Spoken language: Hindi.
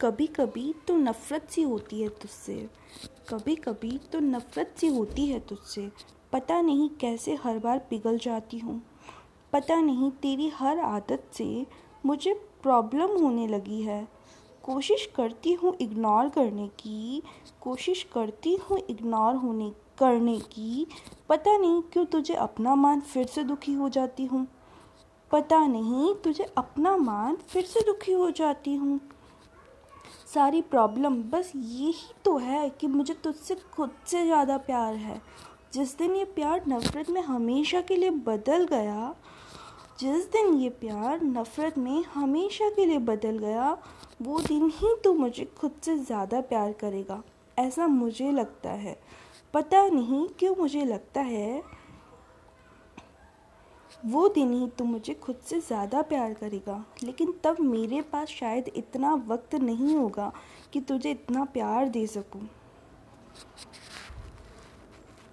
कभी कभी तो नफ़रत सी होती है तुझसे। कभी कभी तो नफ़रत सी होती है तुझसे। पता नहीं कैसे हर बार पिघल जाती हूँ। पता नहीं तेरी हर आदत से मुझे प्रॉब्लम होने लगी है। कोशिश करती हूँ इग्नोर करने की, कोशिश करती हूँ इग्नोर होने, करने की। पता नहीं क्यों तुझे अपना मान फिर से दुखी हो जाती हूँ। पता नहीं तुझे अपना मान फिर से दुखी हो जाती हूँ। सारी प्रॉब्लम बस यही तो है कि मुझे तुझसे खुद से ज़्यादा प्यार है। जिस दिन ये प्यार नफ़रत में हमेशा के लिए बदल गया, जिस दिन ये प्यार नफ़रत में हमेशा के लिए बदल गया, वो दिन ही तो मुझे खुद से ज़्यादा प्यार करेगा, ऐसा मुझे लगता है। पता नहीं क्यों मुझे लगता है वो दिन ही तुम मुझे खुद से ज़्यादा प्यार करेगा। लेकिन तब मेरे पास शायद इतना वक्त नहीं होगा कि तुझे इतना प्यार दे सकूँ।